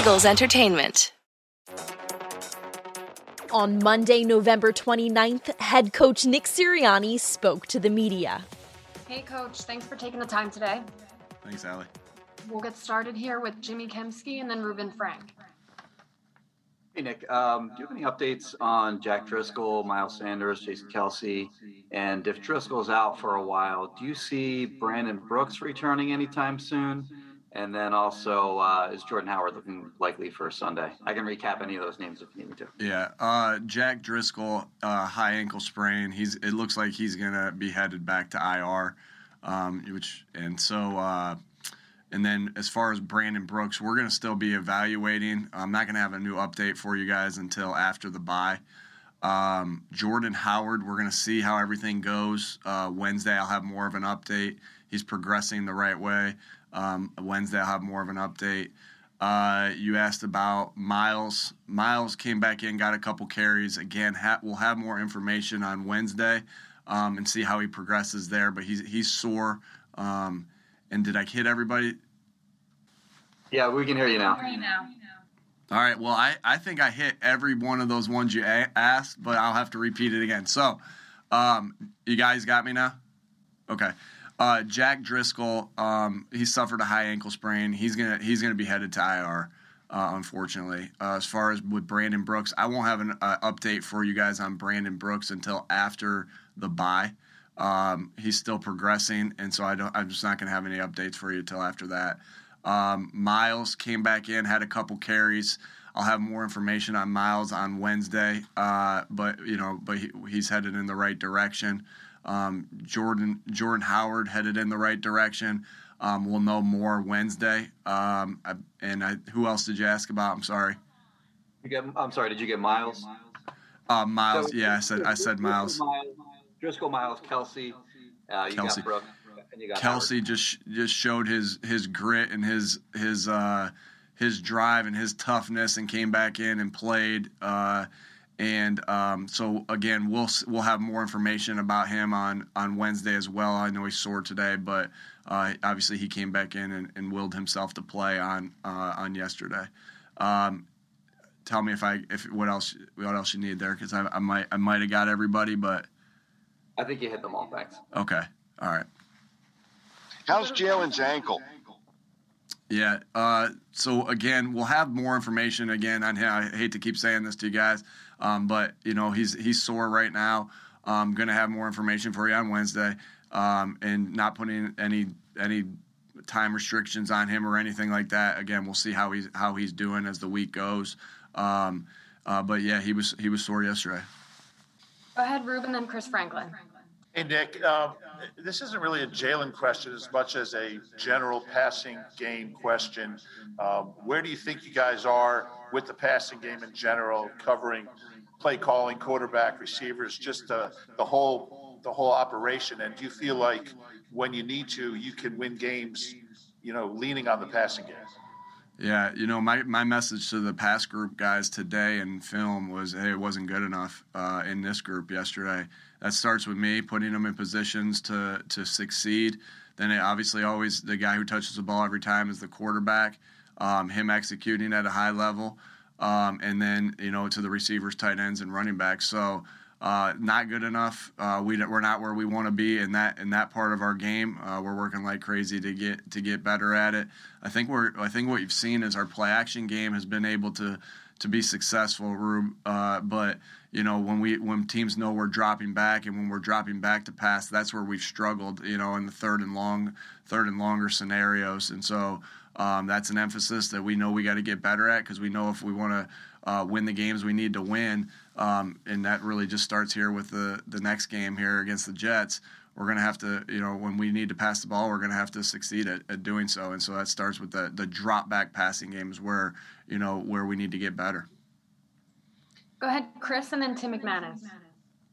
Eagles Entertainment. On Monday, November 29th, head coach Nick Sirianni spoke to the media. Hey, coach, thanks for taking the time today. Thanks, Allie. We'll get started here with Jimmy Kempski and then Reuben Frank. Hey, Nick. Um, do you have any updates on Jack Driscoll, Miles Sanders, Jason Kelce? And if Driscoll's out for a while, do you see Brandon Brooks returning anytime soon? And then also, uh, is Jordan Howard looking likely for Sunday? I can recap any of those names if you need me to. Yeah, uh, Jack Driscoll, uh, high ankle sprain. He's. It looks like he's gonna be headed back to IR, um, which and so. Uh, and then as far as Brandon Brooks, we're gonna still be evaluating. I'm not gonna have a new update for you guys until after the bye. Um, Jordan Howard, we're gonna see how everything goes. Uh, Wednesday, I'll have more of an update. He's progressing the right way. Um, Wednesday, I'll have more of an update. Uh, you asked about Miles. Miles came back in, got a couple carries. Again, ha- we'll have more information on Wednesday um, and see how he progresses there. But he's he's sore. Um, and did I hit everybody? Yeah, we can hear you now. All right. Well, I, I think I hit every one of those ones you a- asked, but I'll have to repeat it again. So, um, you guys got me now? Okay. Uh, Jack Driscoll, um, he suffered a high ankle sprain. He's gonna he's gonna be headed to IR, uh, unfortunately. Uh, as far as with Brandon Brooks, I won't have an uh, update for you guys on Brandon Brooks until after the bye. Um, he's still progressing, and so I don't. I'm just not gonna have any updates for you until after that. Um, Miles came back in, had a couple carries. I'll have more information on Miles on Wednesday, uh, but you know, but he, he's headed in the right direction. Um, Jordan Jordan Howard headed in the right direction. Um, we'll know more Wednesday. Um, I, and I, who else did you ask about? I'm sorry. You get, I'm sorry. Did you get Miles? Uh, Miles. So- yeah, I said I said Miles. Driscoll, Miles, Kelce. Uh, you Kelce. got you Kelce just just showed his his grit and his his uh, his drive and his toughness and came back in and played. Uh, and um, so again, we'll we'll have more information about him on on Wednesday as well. I know he's sore today, but uh, obviously he came back in and, and willed himself to play on uh, on yesterday. Um, tell me if I if what else what else you need there because I, I might I might have got everybody, but I think you hit them all. Thanks. okay, all right. How's Jalen's ankle? Yeah. Uh, so again, we'll have more information again him. I hate to keep saying this to you guys, um, but you know he's he's sore right now. I'm gonna have more information for you on Wednesday, um, and not putting any any time restrictions on him or anything like that. Again, we'll see how he's how he's doing as the week goes. Um, uh, but yeah, he was he was sore yesterday. Go ahead, Reuben, then Chris Franklin. Hey, Nick, um, this isn't really a Jalen question as much as a general passing game question. Um, where do you think you guys are with the passing game in general, covering play calling, quarterback, receivers, just the, the whole the whole operation? And do you feel like when you need to, you can win games, you know, leaning on the passing game? Yeah, you know, my, my message to the pass group guys today in film was, hey, it wasn't good enough uh, in this group yesterday. That starts with me putting them in positions to to succeed. Then it obviously always the guy who touches the ball every time is the quarterback. Um, him executing at a high level, um, and then you know to the receivers, tight ends, and running backs. So uh, not good enough. Uh, we we're not where we want to be in that in that part of our game. Uh, we're working like crazy to get to get better at it. I think we're I think what you've seen is our play action game has been able to to be successful, Rube. Uh, but you know when we when teams know we're dropping back and when we're dropping back to pass, that's where we've struggled. You know in the third and long third and longer scenarios, and so. Um, that's an emphasis that we know we got to get better at because we know if we want to uh, win the games we need to win, um, and that really just starts here with the the next game here against the Jets. We're going to have to, you know, when we need to pass the ball, we're going to have to succeed at, at doing so. And so that starts with the the drop back passing games where you know where we need to get better. Go ahead, Chris, and then Tim McManus.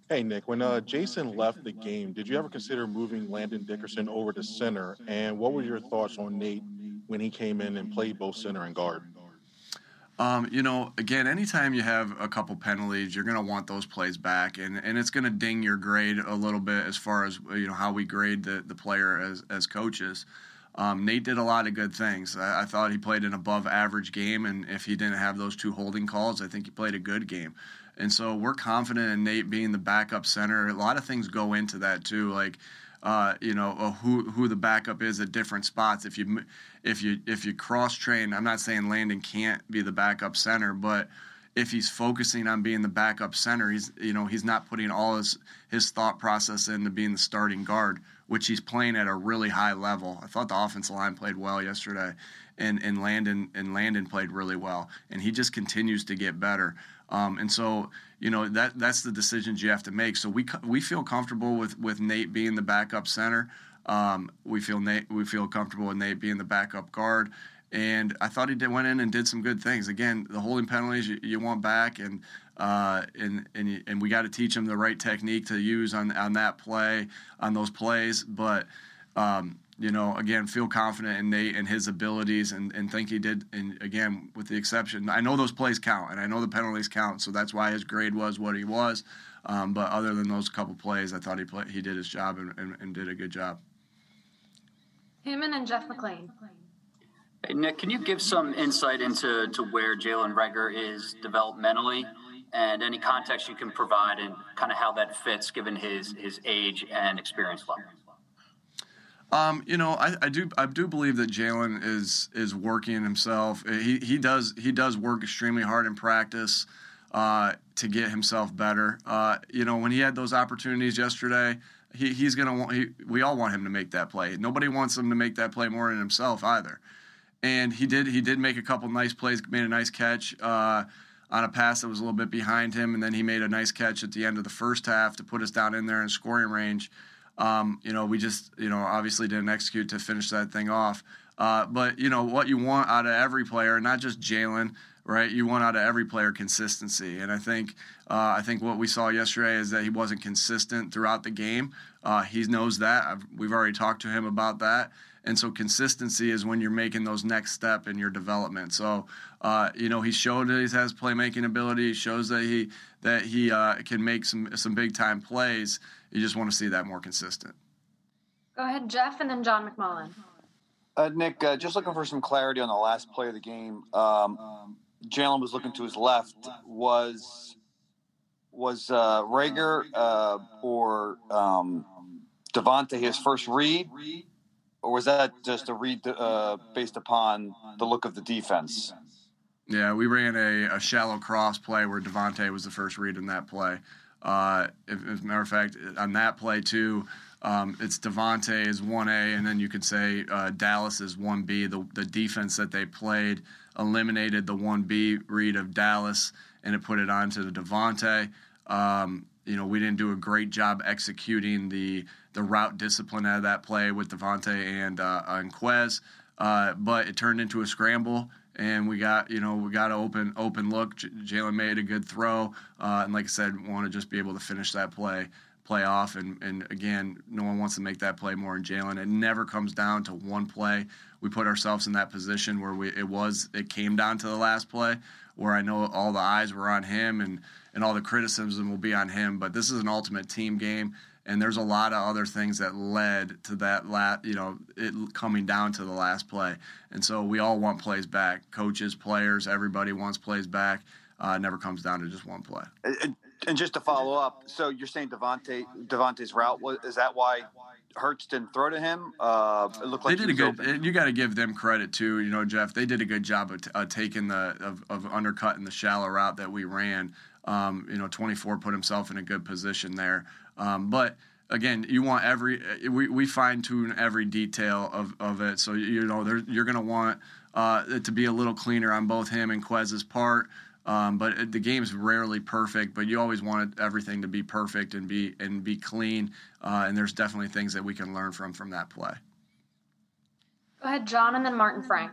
Hey, Nick, when uh, Jason left the game, did you ever consider moving Landon Dickerson over to center? And what were your thoughts on Nate when he came in and played both center and guard? Um, you know, again, anytime you have a couple penalties, you're going to want those plays back, and, and it's going to ding your grade a little bit as far as you know how we grade the, the player as as coaches. Um, Nate did a lot of good things. I, I, thought he played an above average game, and if he didn't have those two holding calls, I think he played a good game. And so we're confident in Nate being the backup center. A lot of things go into that too, like uh, you know uh, who who the backup is at different spots. If you if you if you cross train, I'm not saying Landon can't be the backup center, but if he's focusing on being the backup center, he's you know he's not putting all his his thought process into being the starting guard, which he's playing at a really high level. I thought the offensive line played well yesterday, and and Landon and Landon played really well, and he just continues to get better. Um, and so you know that that's the decisions you have to make. So we we feel comfortable with with Nate being the backup center. Um, we feel Nate we feel comfortable with Nate being the backup guard and I thought he did went in and did some good things. Again, the holding penalties you, you want back, and uh, and and and we got to teach him the right technique to use on on that play on those plays. But um, you know, again, feel confident in Nate and his abilities, and, and think he did. And again, with the exception, I know those plays count, and I know the penalties count, so that's why his grade was what he was. Um, but other than those couple plays, I thought he play, he did his job and, and, and did a good job. Him and Jeff McLane. Nick, can you give some insight into to where Jalen Reagor is developmentally, and any context you can provide, and kind of how that fits given his his age and experience level? Um, you know, I, I, do I do believe that Jalen is is working himself. He he does he does work extremely hard in practice uh, to get himself better. Uh, you know, when he had those opportunities yesterday, he, he's gonna want. He, we all want him to make that play. Nobody wants him to make that play more than himself either and he did he did make a couple nice plays, made a nice catch uh, on a pass that was a little bit behind him, and then he made a nice catch at the end of the first half to put us down in there in scoring range. Um, you know, we just you know obviously didn't execute to finish that thing off. Uh, but you know what you want out of every player, not just Jalen, right? You want out of every player consistency, and I think uh, I think what we saw yesterday is that he wasn't consistent throughout the game. Uh, he knows that. I've, we've already talked to him about that, and so consistency is when you're making those next step in your development. So, uh, you know, he showed that he has playmaking ability. He shows that he that he uh, can make some some big time plays. You just want to see that more consistent. Go ahead, Jeff, and then John McMullen. Uh, Nick, uh, just looking for some clarity on the last play of the game. Um, Jalen was looking to his left. Was was uh, Reagor uh, or um, DeVonta his first read? or was that just a read uh, based upon the look of the defense? Yeah, we ran a, a shallow cross play where DeVonta was the first read in that play. Uh, if, as a matter of fact, on that play too, um, it's DeVonta is one A, and then you could say uh, Dallas is one B. The the defense that they played eliminated the one B read of Dallas, and it put it onto the DeVonta. Um, you know, we didn't do a great job executing the the route discipline out of that play with DeVonta and uh, and Quez, uh, but it turned into a scramble. And we got, you know, we got an open open look. J- Jalen made a good throw, uh, and like I said, want to just be able to finish that play play off. And, and again, no one wants to make that play more than Jalen. It never comes down to one play. We put ourselves in that position where we it was it came down to the last play, where I know all the eyes were on him and and all the criticism will be on him. But this is an ultimate team game, and there's a lot of other things that led to that last, you know, it coming down to the last play. And so we all want plays back. Coaches, players, everybody wants plays back. Uh, never comes down to just one play. And, and just to follow up, so you're saying DeVonta DeVonta's route was is that why Hurts didn't throw to him. Uh, it looked like they did a good. Open. You got to give them credit too. You know, Jeff, they did a good job of, t- uh, taking the of, of undercutting the shallow route that we ran. Um, you know, 24 put himself in a good position there. Um, but again, you want every we, we fine tune every detail of, of it. So you know, you're going to want uh, it to be a little cleaner on both him and Quez's part. Um, but it, the game's rarely perfect. But you always want everything to be perfect and be and be clean. Uh, and there's definitely things that we can learn from from that play. Go ahead, John, and then Martin Frank.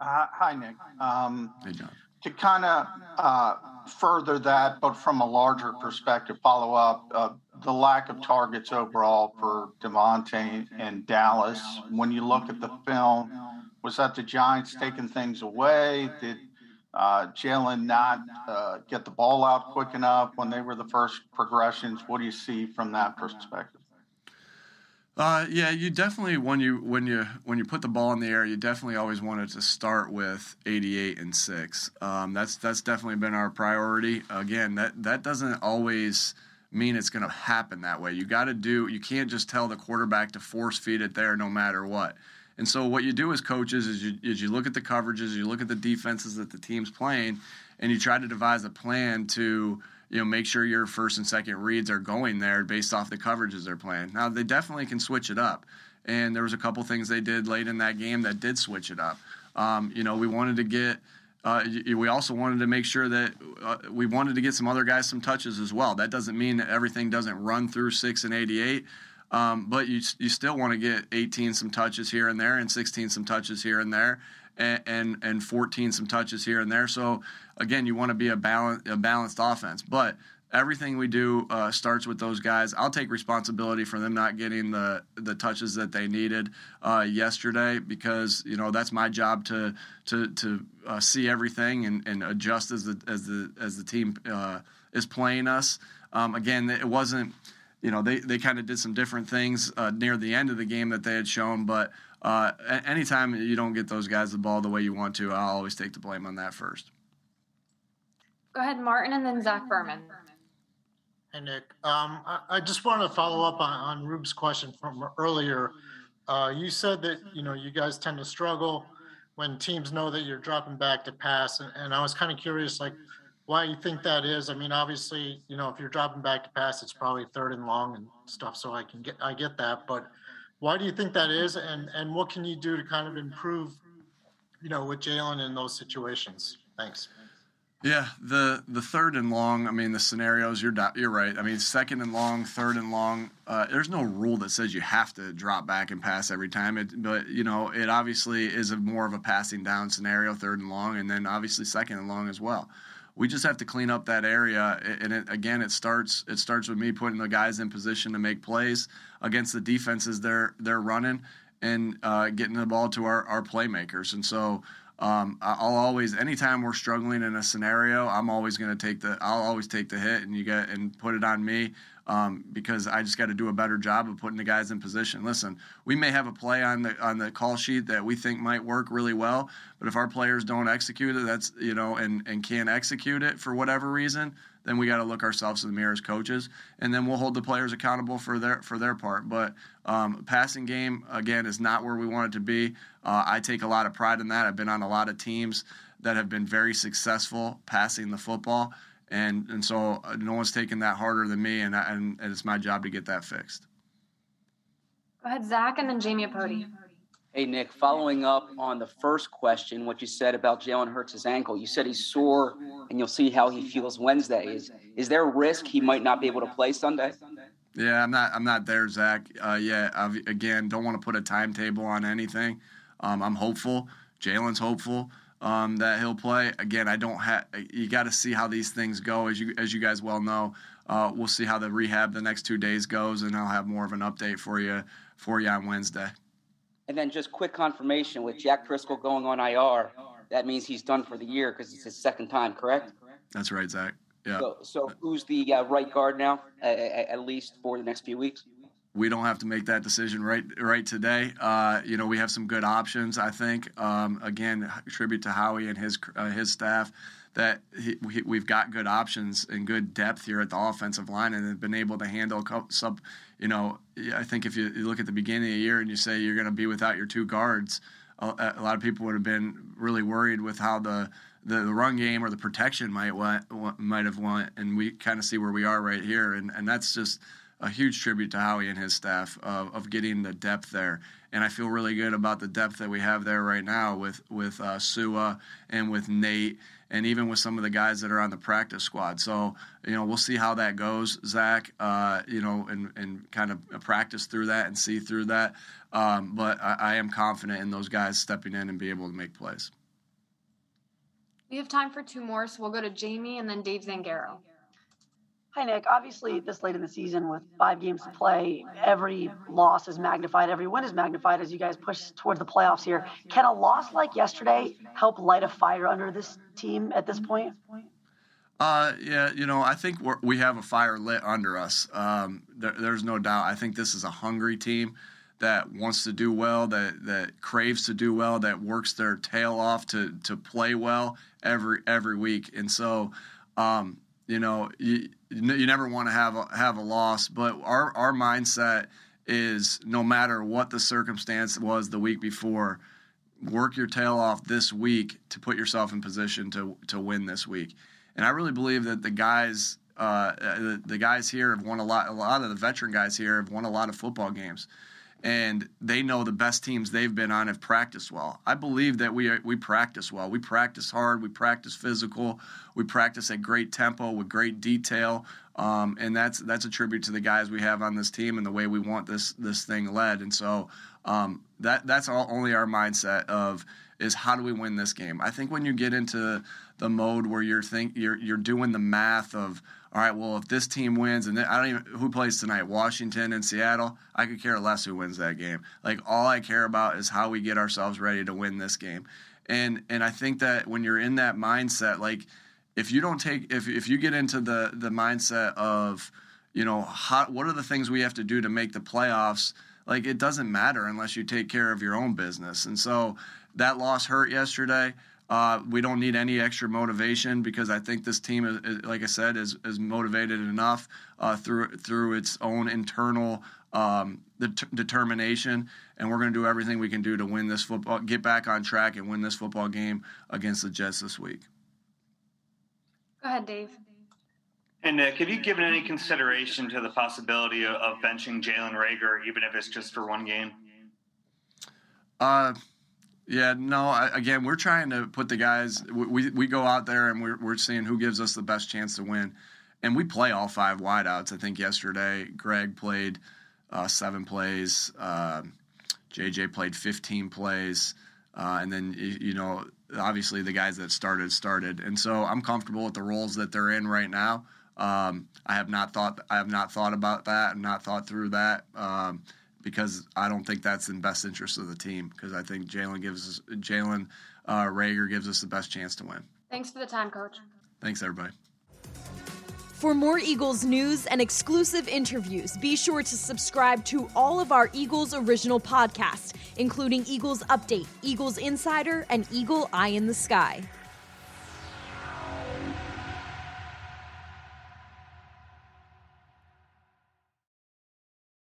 Uh, hi, Nick. Um, hey, John. To kind of uh, further that, but from a larger perspective, follow up uh, the lack of targets overall for DeVonta and Dallas. When you look at the film, was that the Giants taking things away? Did uh, Jalen not uh, get the ball out quick enough when they were the first progressions? What do you see from that perspective? Uh, yeah, you definitely when you when you when you put the ball in the air, you definitely always wanted to start with 88 and six. Um, that's that's definitely been our priority. Again, that that doesn't always mean it's going to happen that way. You got to do. You can't just tell the quarterback to force feed it there no matter what. And so what you do as coaches is you is you look at the coverages, you look at the defenses that the team's playing, and you try to devise a plan to you know, make sure your first and second reads are going there based off the coverages they're playing. Now they definitely can switch it up, and there was a couple things they did late in that game that did switch it up. Um, you know, we wanted to get. Uh, we also wanted to make sure that uh, we wanted to get some other guys some touches as well. That doesn't mean that everything doesn't run through six and 88, um, but you you still want to get 18 some touches here and there, and 16 some touches here and there, and, and, and 14 some touches here and there. So again, you want to be a, balance, a balanced offense. But everything we do uh, starts with those guys. I'll take responsibility for them not getting the the touches that they needed uh, yesterday because you know that's my job to to to uh, see everything and, and adjust as the as the as the team uh, is playing us. Um, again, it wasn't. You know, they, they kind of did some different things uh, near the end of the game that they had shown, but uh, anytime you don't get those guys the ball the way you want to, I'll always take the blame on that first. Go ahead, Martin, and then Zach Berman. Hey, Nick. Um, I, I, just want to follow up on, on Rube's question from earlier. Uh, you said that, you know, you guys tend to struggle when teams know that you're dropping back to pass. And, and I was kind of curious, like, why you think that is. I mean, obviously, you know, if you're dropping back to pass, it's probably third and long and stuff. So I can get, I get that. But why do you think that is? And, and what can you do to kind of improve, you know, with Jalen in those situations? Thanks. Yeah, the the third and long. I mean, the scenarios. You're not, you're right. I mean, second and long, third and long. Uh, there's no rule that says you have to drop back and pass every time. It, but you know, it obviously is a more of a passing down scenario, third and long, and then obviously second and long as well. We just have to clean up that area, and it, again, it starts it starts with me putting the guys in position to make plays against the defenses they're they're running and uh, getting the ball to our, our playmakers. And so um, I'll always, anytime we're struggling in a scenario, I'm always going to take the, I'll always take the hit and you get and put it on me um, because I just got to do a better job of putting the guys in position. Listen, we may have a play on the on the call sheet that we think might work really well, but if our players don't execute it, that's you know, and and can't execute it for whatever reason, then we got to look ourselves in the mirror as coaches, and then we'll hold the players accountable for their for their part. But um, passing game again is not where we want it to be. Uh, I take a lot of pride in that. I've been on a lot of teams that have been very successful passing the football, and and so uh, no one's taking that harder than me, and, and and it's my job to get that fixed. Go ahead, Zach, and then Jamie Apody. Hey, Nick, following up on the first question, what you said about Jalen Hurts' ankle, you said he's sore and you'll see how he feels Wednesday. Is is there a risk he might not be able to play Sunday? Yeah, I'm not. I'm not there, Zach. Uh, yeah, I've, again, don't want to put a timetable on anything. Um, I'm hopeful. Jalen's hopeful um, that he'll play. Again, I don't have. You got to see how these things go, as you as you guys well know. Uh, we'll see how the rehab the next two days goes, and I'll have more of an update for you for you on Wednesday. And then just quick confirmation with Jack Driscoll going on IR, that means he's done for the year because it's his second time, correct? That's right, Zach. Yeah. So, so who's the uh, right guard now, uh, at least for the next few weeks? We don't have to make that decision right right today. Uh, you know, we have some good options. I think. Um, again, tribute to Howie and his uh, his staff that he, we, have got good options and good depth here at the offensive line and have been able to handle sub. You know, I think if you, look at the beginning of the year and you say you're going to be without your two guards, a, a, lot of people would have been really worried with how the the, the run game or the protection might might have went, and we kind of see where we are right here, and and that's just a huge tribute to Howie and his staff of, of getting the depth there. And I feel really good about the depth that we have there right now with with uh, Sua and with Nate and even with some of the guys that are on the practice squad. So, you know, we'll see how that goes, Zach, uh, you know, and, and kind of practice through that and see through that. Um, but I, I, am confident in those guys stepping in and be able to make plays. We have time for two more, so we'll go to Jamie and then Dave Zangaro. Hi, Nick. Obviously, this late in the season with five games to play, every loss is magnified, every win is magnified as you guys push towards the playoffs here. Can a loss like yesterday help light a fire under this team at this point? Uh, yeah, you know, I think we have a fire lit under us. Um, there, there's no doubt. I think this is a hungry team that wants to do well, that that craves to do well, that works their tail off to to play well every every week. And so, um, you know, you, you never want to have a, have a loss, but our our mindset is no matter what the circumstance was the week before, work your tail off this week to put yourself in position to to win this week. And I really believe that the guys, uh, the, the guys here have won a lot. A lot of the veteran guys here have won a lot of football games, and they know the best teams they've been on have practiced well. I believe that we we practice well. We practice hard. We practice physical. We practice at great tempo with great detail. Um, and that's that's a tribute to the guys we have on this team and the way we want this this thing led. And so um, that that's all, only our mindset of is how do we win this game. I think when you get into the mode where you're think you're you're doing the math of all right, well if this team wins and I don't even who plays tonight, Washington and Seattle, I could care less who wins that game. Like all I care about is how we get ourselves ready to win this game. And and I think that when you're in that mindset, like if you don't take if if you get into the the mindset of you know how, what are the things we have to do to make the playoffs like it doesn't matter unless you take care of your own business and so that loss hurt yesterday uh, we don't need any extra motivation because I think this team, is, is like I said, is, is motivated enough uh, through through its own internal um, det- determination, and we're going to do everything we can do to win this football, get back on track, and win this football game against the Jets this week. Go ahead, Dave. And Nick, have you given any consideration to the possibility of, of benching Jalen Reagor, even if it's just for one game? Uh, yeah, no. Again, we're trying to put the guys. We, we, we go out there and we're we're seeing who gives us the best chance to win, and we play all five wideouts. I think yesterday Greg played uh, seven plays. Uh, JJ played 15 plays, uh, and then you know obviously the guys that started started, and so I'm comfortable with the roles that they're in right now. Um, I have not thought I have not thought about that and not thought through that um, because I don't think that's in best interest of the team because I think Jalen gives us Jalen uh, Reagor gives us the best chance to win. Thanks for the time, Coach. Thanks everybody. For more Eagles news and exclusive interviews, be sure to subscribe to all of our Eagles original podcasts, including Eagles Update, Eagles Insider, and Eagle Eye in the Sky.